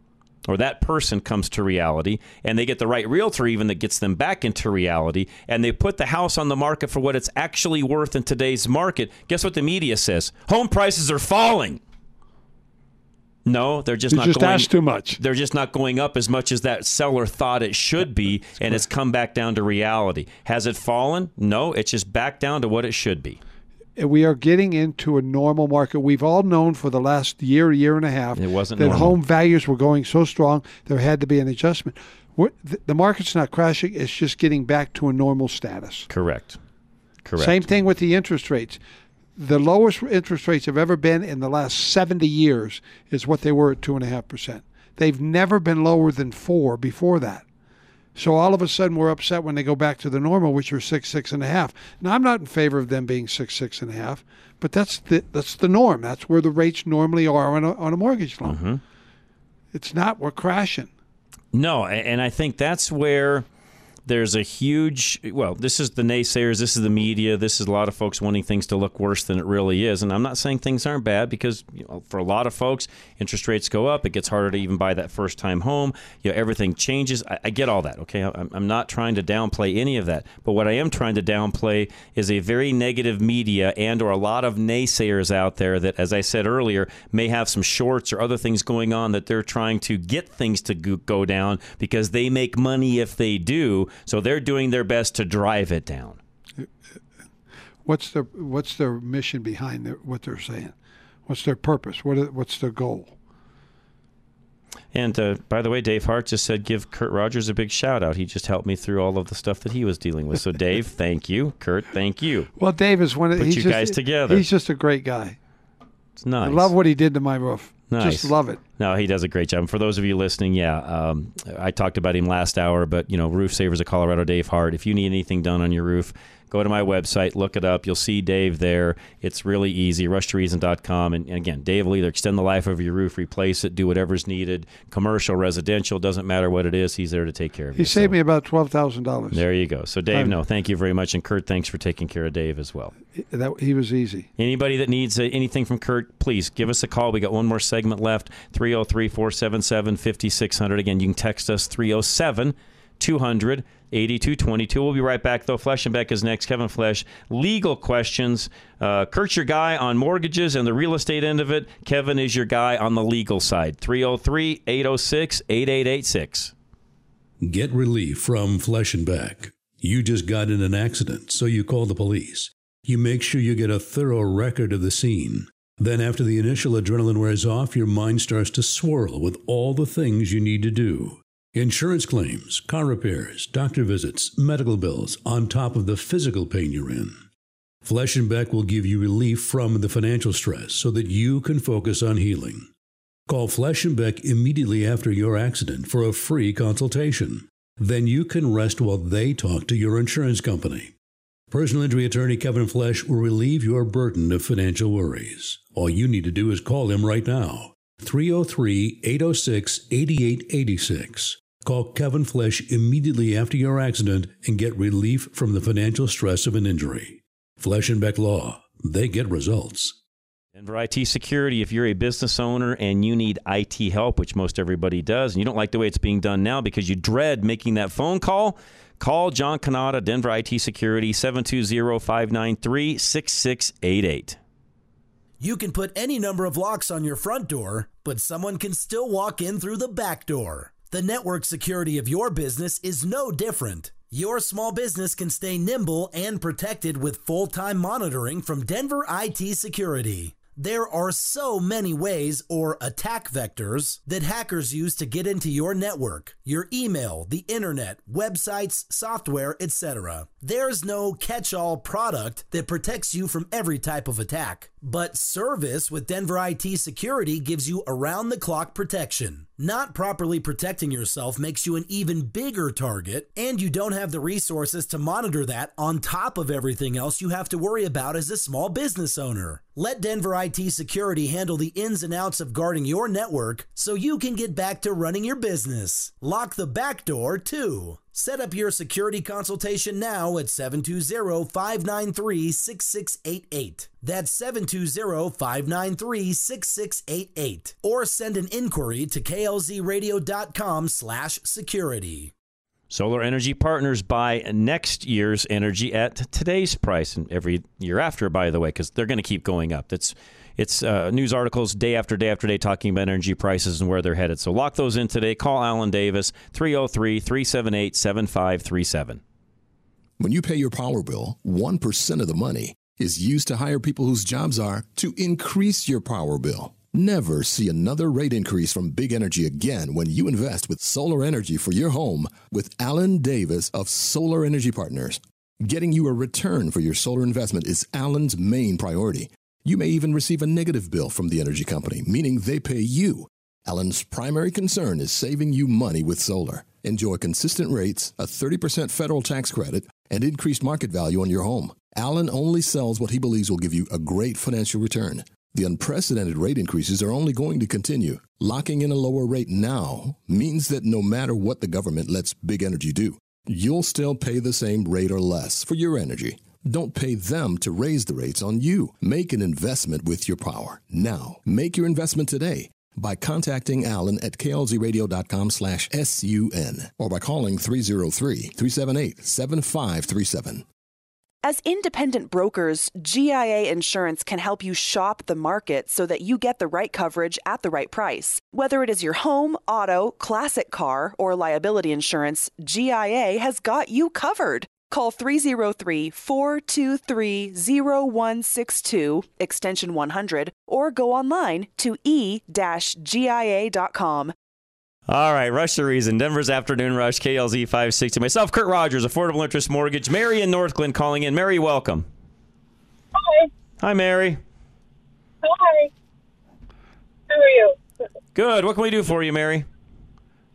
or that person comes to reality, and they get the right realtor even that gets them back into reality, and they put the house on the market for what it's actually worth in today's market, guess what the media says? Home prices are falling. No, they're just You not just going. asked too much. They're just not going up as much as that seller thought it should be, and it's come back down to reality. Has it fallen? No, it's just back down to what it should be. And we are getting into a normal market. We've all known for the last year, year and a half, It wasn't that normal. home values were going so strong there had to be an adjustment. The, market's not crashing; it's just getting back to a normal status. Correct. Correct. Same thing with the interest rates. The lowest interest rates have ever been in the last 70 years is what they were at 2.5%. They've never been lower than 4 before that. So all of a sudden we're upset when they go back to the normal, which are 6, 6.5. Now, I'm not in favor of them being 6, 6.5, but that's the, that's the norm. That's where the rates normally are on a, on a mortgage loan. Mm-hmm. It's not, we're crashing. No, and I think that's where there's a huge well this is the naysayers this is the media this is a lot of folks wanting things to look worse than it really is. And i'm not saying things aren't bad because you know, for a lot of folks interest rates go up it gets harder to even buy that first time home you know everything changes. I, I get all that okay? I'm, I'm not trying to downplay any of that. But what i am trying to downplay is a very negative media and or a lot of naysayers out there that as i said earlier may have some shorts or other things going on that they're trying to get things to go down because they make money if they do so they're doing their best to drive it down. What's their What's their mission behind their, what they're saying? What's their purpose? What What's their goal? And uh, by the way, Dave Hart just said give Kurt Rogers a big shout out. He just helped me through all of the stuff that he was dealing with. So, Dave, thank you. Kurt, thank you. Well, Dave is one of Put he's you just, guys together. He's just a great guy. It's nice. I love what he did to my roof. Nice. Just love it. No, he does a great job. And for those of you listening, yeah, um, I talked about him last hour, but you know, Roof Savers of Colorado, Dave Hart. If you need anything done on your roof, go to my website, look it up. You'll see Dave there. It's really easy. RushToReason.com. And, and again, Dave will either extend the life of your roof, replace it, do whatever's needed. Commercial, residential, doesn't matter what it is. He's there to take care of He you. He saved So me about twelve thousand dollars. there you go. So Dave, I'm- no, thank you very much, and Kurt, thanks for taking care of Dave as well. That he was easy. Anybody that needs uh, anything from Kurt, please give us a call. We got one more segment left 303 477 5600. Again, you can text us 307 200 8222. We'll be right back, though. Flesh and Beck is next. Kevin Flesh, legal questions. Uh, Kurt's your guy on mortgages and the real estate end of it. Kevin is your guy on the legal side. 303 806 8886. Get relief from Flesh and Beck. You just got in an accident, so you call the police. You make sure you get a thorough record of the scene. Then, after the initial adrenaline wears off, your mind starts to swirl with all the things you need to do. Insurance claims, car repairs, doctor visits, medical bills, on top of the physical pain you're in. Flesh and Beck will give you relief from the financial stress so that you can focus on healing. Call Flesh and Beck immediately after your accident for a free consultation. Then you can rest while they talk to your insurance company. Personal injury attorney Kevin Flesh will relieve your burden of financial worries. All you need to do is call him right now. 303 806 8886. Call Kevin Flesh immediately after your accident and get relief from the financial stress of an injury. Flesh and Beck Law, they get results. Denver IT Security, if you're a business owner and you need IT help, which most everybody does, and you don't like the way it's being done now because you dread making that phone call, call John Canada, Denver IT Security, 720 593 6688. You can put any number of locks on your front door, but someone can still walk in through the back door. The network security of your business is no different. Your small business can stay nimble and protected with full time monitoring from Denver IT Security. There are so many ways or attack vectors that hackers use to get into your network, your email, the internet, websites, software, etc. There's no catch all product that protects you from every type of attack. But service with Denver IT Security gives you around the clock protection. Not properly protecting yourself makes you an even bigger target, and you don't have the resources to monitor that on top of everything else you have to worry about as a small business owner. Let Denver IT Security handle the ins and outs of guarding your network so you can get back to running your business. Lock the back door, too. Set up your security consultation now at 720 593 6688. That's 720 593 6688. Or send an inquiry to klzradio.com slash security. Solar Energy Partners buy next year's energy at today's price, and every year after, by the way, because they're going to keep going up. That's it's uh, news articles day after day after day talking about energy prices and where they're headed. So lock those in today. Call Alan Davis 303 378 7537. When you pay your power bill, 1% of the money is used to hire people whose jobs are to increase your power bill. Never see another rate increase from Big Energy again when you invest with solar energy for your home with Alan Davis of Solar Energy Partners. Getting you a return for your solar investment is Alan's main priority. You may even receive a negative bill from the energy company, meaning they pay you. Alan's primary concern is saving you money with solar. Enjoy consistent rates, a 30% federal tax credit, and increased market value on your home. Alan only sells what he believes will give you a great financial return. The unprecedented rate increases are only going to continue. Locking in a lower rate now means that no matter what the government lets big energy do, You'll still pay the same rate or less for your energy. Don't pay them to raise the rates on you. Make an investment with your power. Now, make your investment today by contacting Alan at klzradio.com slash sun or by calling 303-378-7537. As independent brokers, GIA Insurance can help you shop the market so that you get the right coverage at the right price. Whether it is your home, auto, classic car, or liability insurance, GIA has got you covered. Call 303 423 0162, extension 100, or go online to e-gia.com. All right, Rush to Reason, Denver's Afternoon Rush, KLZ 560. Myself, Kurt Rogers, Affordable Interest Mortgage. Mary in Northglenn calling in. Mary, welcome. Hi. Hi, Mary. Hi. How are you? Good. What can we do for you, Mary?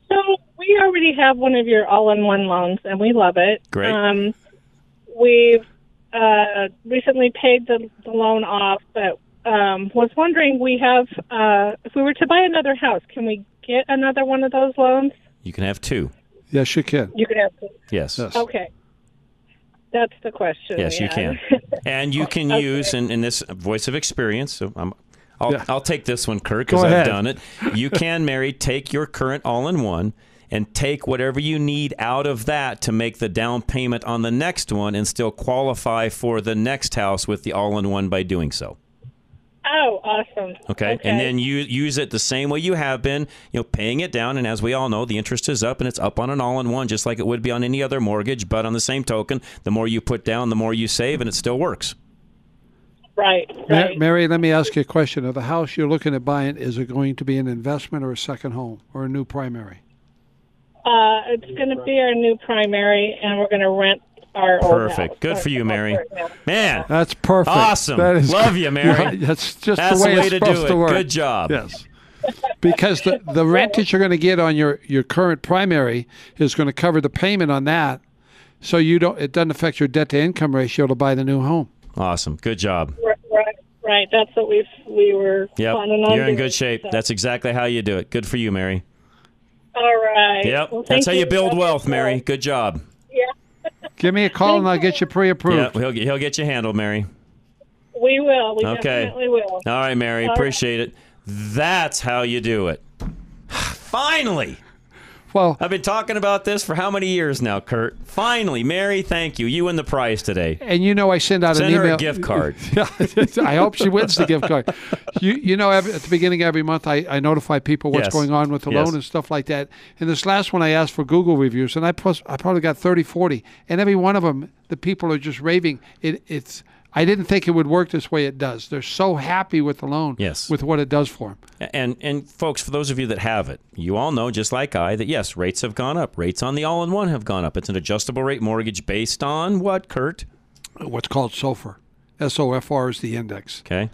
So we already have one of your all-in-one loans, and we love it. Great. Um, we've uh, recently paid the, the loan off, but um, was wondering we have uh, if we were to buy another house, can we get another one of those loans? You can have two. Yes, you can. You can have. two. Yes. Okay. That's the question. Yes, you can. And you can Okay. use, in, in this voice of experience, so I'm, I'll, I'll take this one, Kurt, because I've ahead. done it. You can, Mary, take your current all in one and take whatever you need out of that to make the down payment on the next one and still qualify for the next house with the all in one by doing so. Oh, awesome. Okay? And then you use it the same way you have been, you know, paying it down. And as we all know, the interest is up and it's up on an all in one, just like it would be on any other mortgage. But on the same token, the more you put down, the more you save, and it still works. Right. Ma- Mary, let me ask you a question. Of the house you're looking at buying, is it going to be an investment or a second home or a new primary? Uh, it's going to be our new primary, and we're going to rent our old. Perfect. Good for you, Mary. Man, That's perfect. Awesome. That is Love you, Mary. Right, That's just That's the way, the way it's to do supposed it. to work. Good job. Yes. Because the, the rent that you're going to get on your, your current primary is going to cover the payment on that, so you don't it doesn't affect your debt to income ratio to buy the new home. Awesome. Good job. Right, right. That's what we we were Yep. planning on You're in doing, good shape. so. That's exactly how you do it. Good for you, Mary. All right. Yep. Well, That's how you build so wealth. Mary. Good job. Yeah. Give me a call and I'll get you pre-approved. Yep. He'll, get- he'll get you handled, Mary. We will. We Okay. definitely will. All right, Mary. All right. Appreciate it. That's how you do it. Finally. Well, I've been talking about this for how many years now, Kurt? Finally, Mary, thank you. You win the prize today. And you know, I send out Send an her email. a gift card. I hope she wins the gift card. You, you know, at the beginning of every month, I, I notify people what's Yes. going on with the Yes. loan and stuff like that. And this last one, I asked for Google reviews, and I plus I probably got 30, 40. And every one of them, the people are just raving. It, it's I didn't think it would work this way. It does. They're so happy with the loan. Yes. With what it does for them. And and folks, for those of you that have it, you all know, just like I, that yes, rates have gone up. Rates on the all-in-one have gone up. It's an adjustable rate mortgage based on what, Kurt? What's called SOFR. SOFR is the index. Okay.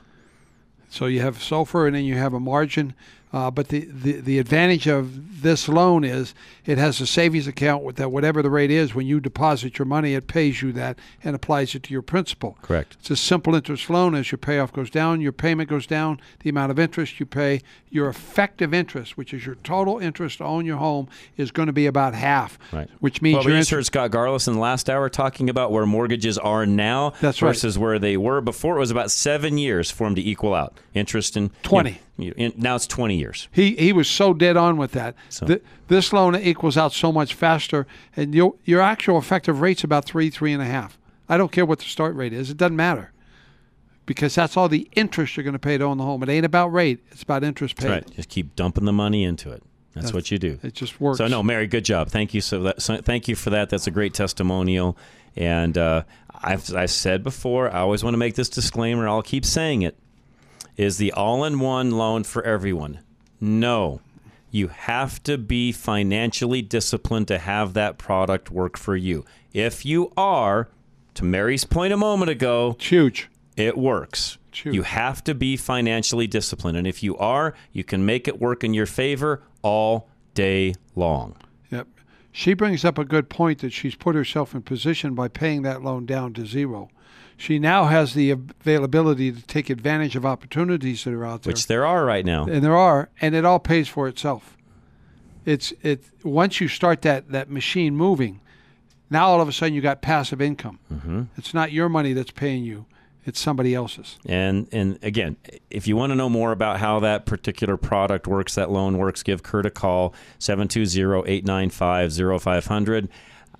So you have SOFR and then you have a margin. Uh, but the, the, the advantage of this loan is it has a savings account with that whatever the rate is, when you deposit your money, it pays you that and applies it to your principal. Correct. It's a simple interest loan. As your payoff goes down, your payment goes down, the amount of interest you pay, your effective interest, which is your total interest to own your home, is going to be about half. Right. Which means well, your we just interest. heard Scott Garlis in the last hour talking about where mortgages are now That's right. versus where they were before. It was about seven years for them to equal out interest in 20. you know, in- now it's twenty years. He he was so dead on with that. Th- this loan equals out so much faster, and your your actual effective rate's about three three and a half. I don't care what the start rate is; it doesn't matter because that's all the interest you're going to pay to own the home. It ain't about rate; it's about interest paid. That's right. Just keep dumping the money into it. That's, That's- what you do. It just works. So no, Mary, good job. Thank you. So that so thank you for that. That's a great testimonial. And uh, I've I said before, I always want to make this disclaimer. I'll keep saying it. Is the all-in-one loan for everyone? No. You have to be financially disciplined to have that product work for you. If you are, to Mary's point a moment ago, it's huge. It works. huge. You have to be financially disciplined. And if you are, you can make it work in your favor all day long. Yep. She brings up a good point that she's put herself in position by paying that loan down to zero. She now has the availability to take advantage of opportunities that are out there. Which there are right now. and there are, and it all pays for itself. It's it once you start that that machine moving, Now all of a sudden you got passive income. Mhm. It's not your money that's paying you; it's somebody else's. And and again, if you want to know more about how that particular product works, that loan works, give Kurt a call 720-895-0500.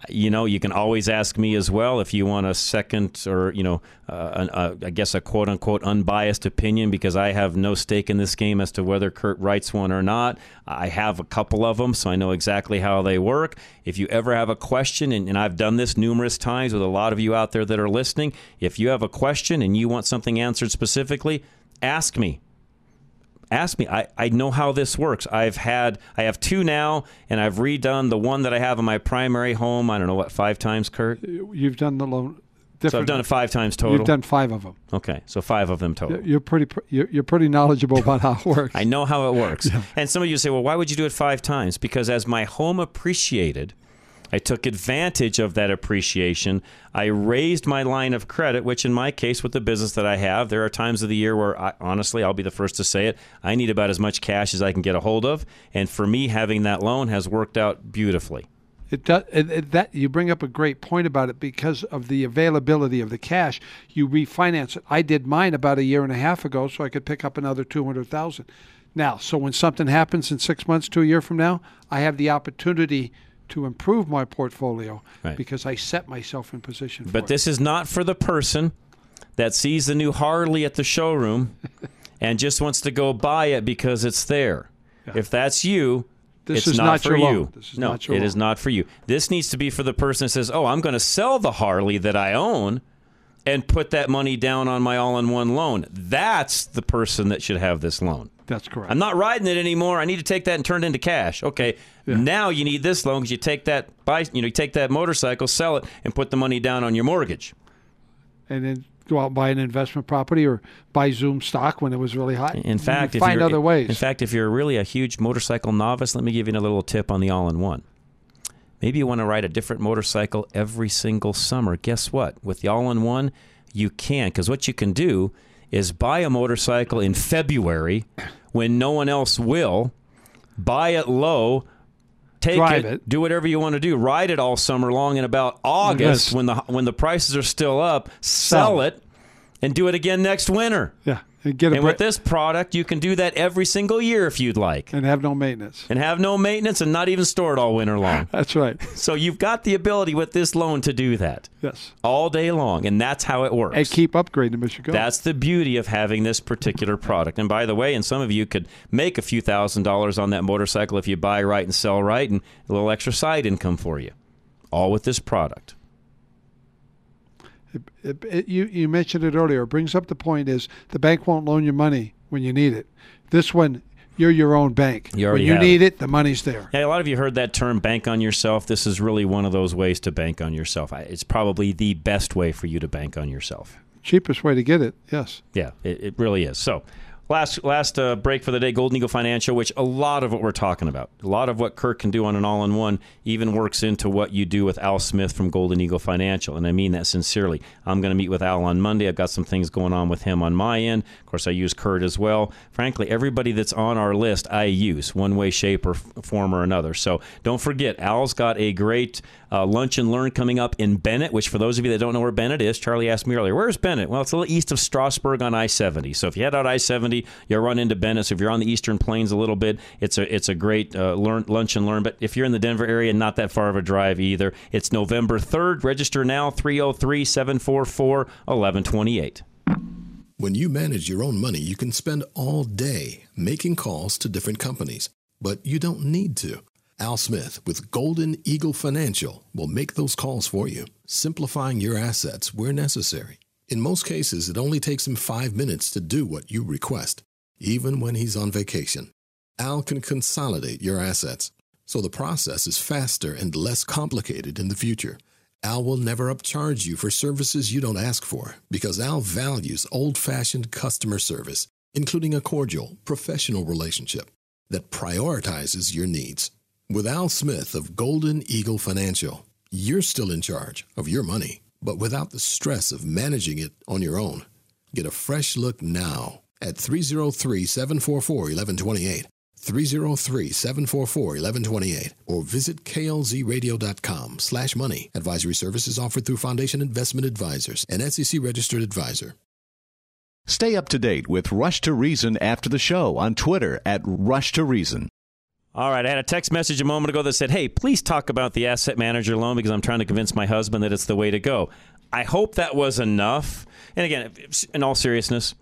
You know, you can always ask me as well if you want a second or, you know, uh, an, uh, I guess a quote unquote unbiased opinion because I have no stake in this game as to whether Kurt writes one or not. I have a couple of them, so I know exactly how they work. If you ever have a question, and, and I've done this numerous times with a lot of you out there that are listening, if you have a question and you want something answered specifically, ask me ask me. I, I know how this works. I've had I have two now, and I've redone the one that I have in my primary home. I don't know what five times, Kurt. You've done the loan. So I've done it five times total. You've done five of them. Okay, so five of them total. You're pretty. You're, you're pretty knowledgeable about how it works. I know how it works. And some of you say, well, why would you do it five times? Because as my home appreciated, I took advantage of that appreciation. I raised my line of credit, which in my case, with the business that I have, there are times of the year where, I, honestly, I'll be the first to say it, I need about as much cash as I can get a hold of. And for me, having that loan has worked out beautifully. It does it, it- that you bring up a great point about it because of the availability of the cash. You refinance it. I did mine about a year and a half ago, so I could pick up another two hundred thousand. Now, so when something happens in six months to a year from now, I have the opportunity to improve my portfolio Right. because I set myself in position. But it. this is not for the person that sees the new Harley at the showroom and just wants to go buy it because it's there. If that's you, This it's is not, not for you. loan. This is no, not your it is not for you. This needs to be for the person that says, "Oh, I'm going to sell the Harley that I own and put that money down on my all-in-one loan." That's the person that should have this loan. That's correct. I'm not riding it anymore. I need to take that and turn it into cash. Okay. Now you need this loan because you take that buy, you know, you take that motorcycle, sell it, and put the money down on your mortgage. and then go out and buy an investment property or buy Zoom stock when it was really hot. In fact, find you're, other ways. In fact, if you're really a huge motorcycle novice, let me give you a little tip on the all-in-one. Maybe you want to ride a different motorcycle every single summer. Guess what? With the all-in-one, you can because what you can do is buy a motorcycle in February when no one else will. Buy it low. Take Drive it, it. do whatever you want to do. Ride it all summer long, and about August, Yes. when the when the prices are still up, sell, Sell. it, and do it again next winter. yeah, and get a And with this product, you can do that every single year if you'd like. and have no maintenance. And have no maintenance and not even store it all winter long. That's right. So you've got the ability with this loan to do that Yes, all day long. And that's how it works. and keep upgrading them as you go. That's the beauty of having this particular product. And by the way, and some of you could make a few thousand dollars on that motorcycle if you buy right and sell right, and a little extra side income for you. All with this product. It- it- you you mentioned it earlier. It brings up the point is the bank won't loan you money when you need it. This one, you're your own bank. You when you need it. it, the money's there. Yeah, a lot of you heard that term bank on yourself. This is really one of those ways to bank on yourself. It's probably the best way for you to bank on yourself. Cheapest way to get it. Yes. Yeah, it, it really is. So, last last uh, break for the day, Golden Eagle Financial, which a lot of what we're talking about, a lot of what Kurt can do on an all-in-one, even works into what you do with Al Smith from Golden Eagle Financial, and I mean that sincerely. I'm going to meet with Al on Monday. I've got some things going on with him on my end. Of course, I use Kurt as well. Frankly, everybody that's on our list, I use one way, shape, or form or another. So don't forget, Al's got a great uh, lunch and learn coming up in Bennett, which for those of you that don't know where Bennett is, Charlie asked me earlier, where's Bennett? Well, it's a little east of Strasburg on I-70. So if you head out I-70, you'll run into Bennett. So if you're on the Eastern Plains a little bit, it's a it's a great uh, learn lunch and learn. But if you're in the Denver area, not that far of a drive either. It's November 3rd. Register now 303-744-1128. When you manage your own money, you can spend all day making calls to different companies, but you don't need to. Al Smith with Golden Eagle Financial will make those calls for you, simplifying your assets where necessary. In most cases, it only takes him five minutes to do what you request, even when he's on vacation. Al can consolidate your assets, so the process is faster and less complicated in the future. Al will never upcharge you for services you don't ask for because Al values old fashioned customer service, including a cordial, professional relationship that prioritizes your needs. With Al Smith of Golden Eagle Financial, you're still in charge of your money, but without the stress of managing it on your own. Get a fresh look now at 303 744 1128. 303-744-1128 or visit klzradio.com slash money. Advisory services offered through Foundation Investment Advisors, an SEC registered advisor. Stay up to date with Rush to Reason after the show on Twitter at Rush to Reason. All right, I had a text message a moment ago that said, "Hey, please talk about the asset manager loan because I'm trying to convince my husband that it's the way to go." I hope that was enough. And again, in all seriousness,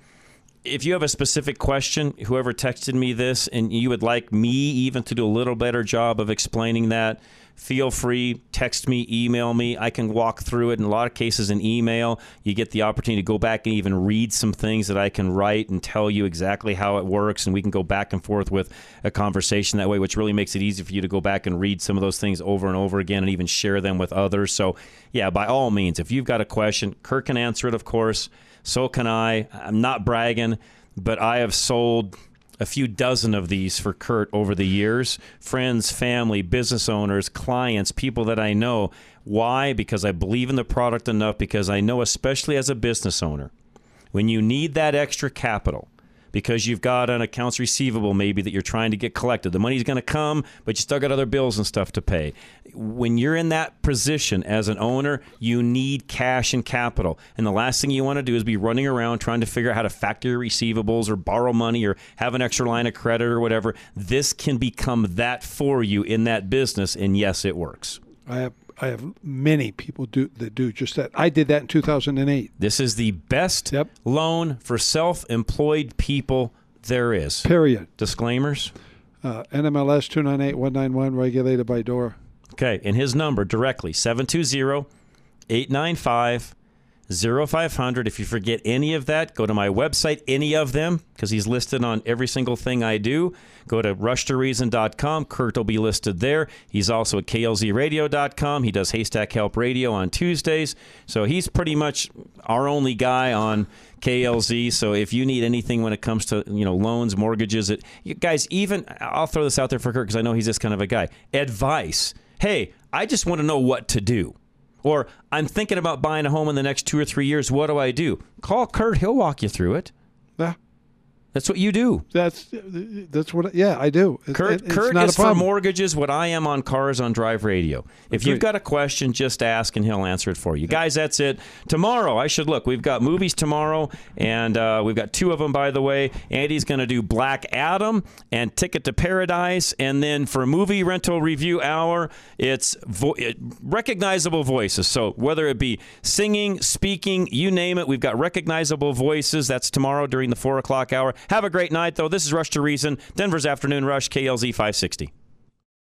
if you have a specific question, whoever texted me this, and you would like me even to do a little better job of explaining that, feel free, text me, email me. I can walk through it. In a lot of cases, in email, you get the opportunity to go back and even read some things that I can write and tell you exactly how it works. And we can go back and forth with a conversation that way, which really makes it easy for you to go back and read some of those things over and over again and even share them with others. So, yeah, by all means, if you've got a question, Kurt can answer it, of course. So can I. I'm not bragging, but I have sold a few dozen of these for Kurt over the years. Friends, family, business owners, clients, people that I know. Why? Because I believe in the product enough, because I know, especially as a business owner, when you need that extra capital, because you've got an accounts receivable maybe that you're trying to get collected. The money's going to come, but you still got other bills and stuff to pay. When you're in that position as an owner, you need cash and capital. And the last thing you want to do is be running around trying to figure out how to factor your receivables or borrow money or have an extra line of credit or whatever. This can become that for you in that business. And yes, it works. I I have many people do that do just that. I did that in 2008. This is the best yep. loan for self-employed people there is. Period. Disclaimers. Uh, NMLS 298191 regulated by DORA. Okay, and his number directly 720 895 0500. If you forget any of that, go to my website, any of them, because he's listed on every single thing I do. Go to rushtoreason.com. Kurt will be listed there. He's also at klzradio.com. He does Haystack Help Radio on Tuesdays. So he's pretty much our only guy on KLZ. So if you need anything when it comes to you know loans, mortgages, it, guys, even I'll throw this out there for Kurt because I know he's this kind of a guy. Advice. Hey, I just want to know what to do. Or I'm thinking about buying a home in the next two or three years. What do I do? Call Kurt. He'll walk you through it. Yeah. That's what you do. That's that's what. Yeah, I do. Kurt, it, Kurt is for mortgages what I am on cars on Drive Radio. If you've got a question, just ask and he'll answer it for you. Guys, that's it. Tomorrow, I should look. We've got movies tomorrow, and uh, we've got two of them, by the way. Andy's going to do Black Adam and Ticket to Paradise, and then for movie rental review hour, it's vo- recognizable voices. So whether it be singing, speaking, you name it, we've got recognizable voices. That's tomorrow during the four o'clock hour. Have a great night, though. This is Rush to Reason, Denver's Afternoon Rush, KLZ 560.